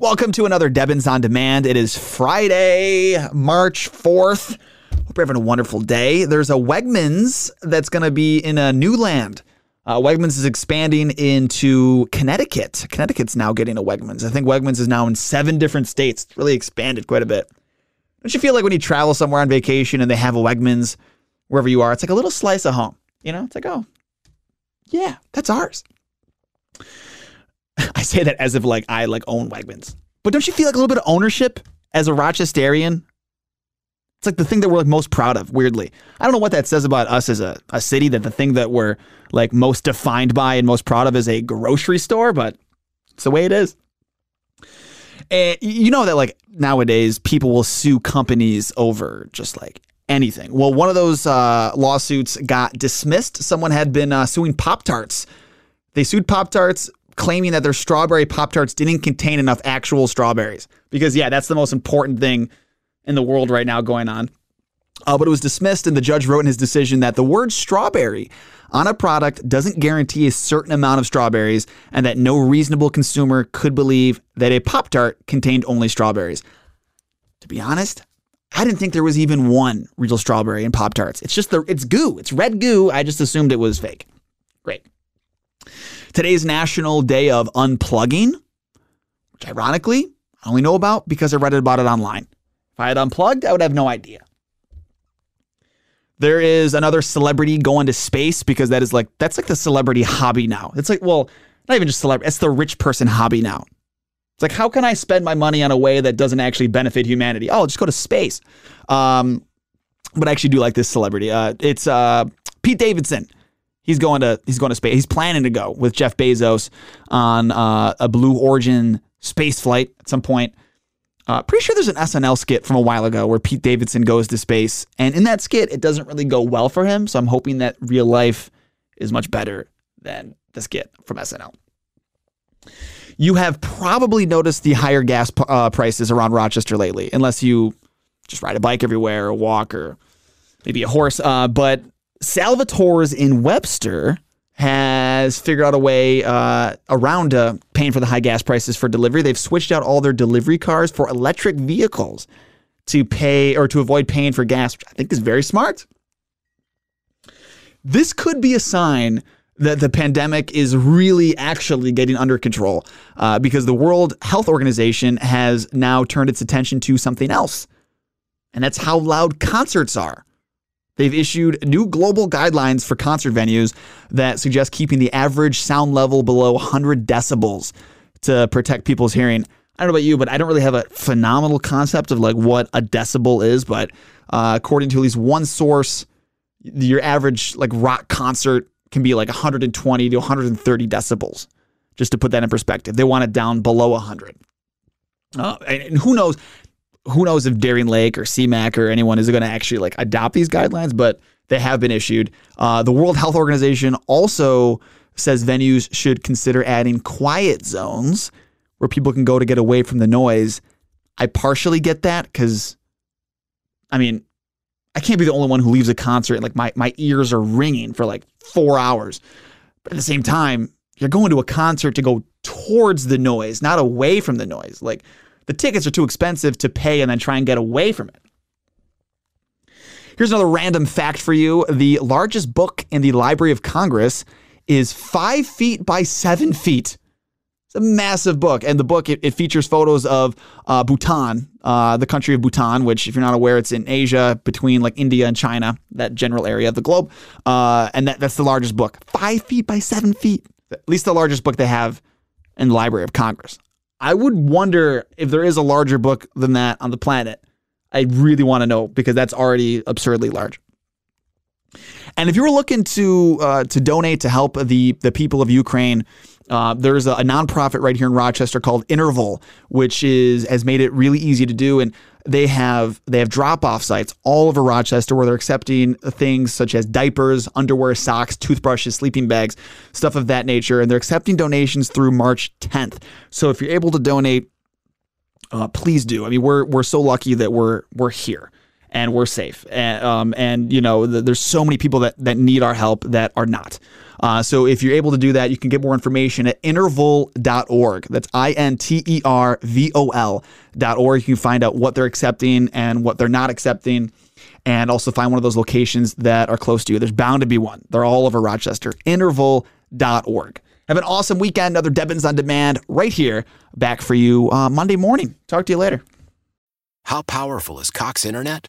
Welcome to another Debbins on Demand. It is Friday, March 4th. Hope you're having a wonderful day. There's a Wegmans that's going to be in a new land. Uh, Wegmans is expanding into Connecticut. Connecticut's now getting a Wegmans. I think Wegmans is now in seven different states. It's really expanded quite a bit. Don't you feel like when you travel somewhere on vacation and they have a Wegmans wherever you are, it's like a little slice of home? You know, it's like, oh, yeah, that's ours. I say that as if like I like own Wegmans. But don't you feel like a little bit of ownership as a Rochesterian? It's like the thing that we're like most proud of, weirdly. I don't know what that says about us as a, a city, that the thing that we're like most defined by and most proud of is a grocery store, but it's the way it is. And you know that like nowadays people will sue companies over just like anything. Well, one of those uh, lawsuits got dismissed. Someone had been uh, suing Pop Tarts. They sued Pop Tarts claiming that their strawberry Pop Tarts didn't contain enough actual strawberries. Because, yeah, that's the most important thing in the world right now going on. Uh, but it was dismissed, and the judge wrote in his decision that the word strawberry on a product doesn't guarantee a certain amount of strawberries, and that no reasonable consumer could believe that a Pop Tart contained only strawberries. To be honest, I didn't think there was even one real strawberry in Pop Tarts. It's just the it's goo. It's red goo. I just assumed it was fake. Great. Today's National Day of Unplugging, which ironically I only know about because I read about it online. If I had unplugged, I would have no idea. There is another celebrity going to space because that is like that's like the celebrity hobby now. It's like well, not even just celebrity. It's the rich person hobby now. It's like how can I spend my money on a way that doesn't actually benefit humanity? Oh, I'll just go to space. Um, but I actually do like this celebrity. Uh, it's uh, Pete Davidson. He's going to he's going to space. He's planning to go with Jeff Bezos on uh, a Blue Origin space flight at some point. Uh, pretty sure there's an SNL skit from a while ago where Pete Davidson goes to space, and in that skit, it doesn't really go well for him. So I'm hoping that real life is much better than the skit from SNL. You have probably noticed the higher gas uh, prices around Rochester lately, unless you just ride a bike everywhere or walk or maybe a horse. Uh, but Salvatore's in Webster has figured out a way uh, around uh, paying for the high gas prices for delivery. They've switched out all their delivery cars for electric vehicles to pay or to avoid paying for gas, which I think is very smart. This could be a sign that the pandemic is really actually getting under control uh, because the World Health Organization has now turned its attention to something else, and that's how loud concerts are. They've issued new global guidelines for concert venues that suggest keeping the average sound level below 100 decibels to protect people's hearing. I don't know about you, but I don't really have a phenomenal concept of like what a decibel is. But uh, according to at least one source, your average like rock concert can be like 120 to 130 decibels. Just to put that in perspective, they want it down below 100. Uh, and who knows? Who knows if Darien Lake or CMAC or anyone is going to actually like adopt these guidelines, but they have been issued. Uh, the World Health Organization also says venues should consider adding quiet zones where people can go to get away from the noise. I partially get that because, I mean, I can't be the only one who leaves a concert and like my, my ears are ringing for like four hours. But at the same time, you're going to a concert to go towards the noise, not away from the noise. Like, the tickets are too expensive to pay and then try and get away from it. Here's another random fact for you the largest book in the Library of Congress is five feet by seven feet. It's a massive book, and the book it, it features photos of uh, Bhutan, uh, the country of Bhutan, which, if you're not aware, it's in Asia between like India and China, that general area of the globe, uh, and that, that's the largest book, five feet by seven feet, at least the largest book they have in the Library of Congress. I would wonder if there is a larger book than that on the planet. I really want to know because that's already absurdly large. And if you were looking to uh, to donate to help the the people of Ukraine, uh, there's a, a, nonprofit right here in Rochester called Intervol, which is has made it really easy to do, and they have they have drop off sites all over Rochester where they're accepting things such as diapers, underwear, socks, toothbrushes, sleeping bags, stuff of that nature, and they're accepting donations through March 10th. So if you're able to donate, uh, please do. I mean, we're we're so lucky that we're we're here and we're safe. And, um, and you know, the, there's so many people that, that need our help that are not. Uh, so if you're able to do that, you can get more information at intervol.org. That's I N T E R V O L.org. You can find out what they're accepting and what they're not accepting, and also find one of those locations that are close to you. There's bound to be one. They're all over Rochester. Intervol.org. Have an awesome weekend. Another Debbins on Demand right here, back for you uh, Monday morning. Talk to you later. How powerful is Cox Internet?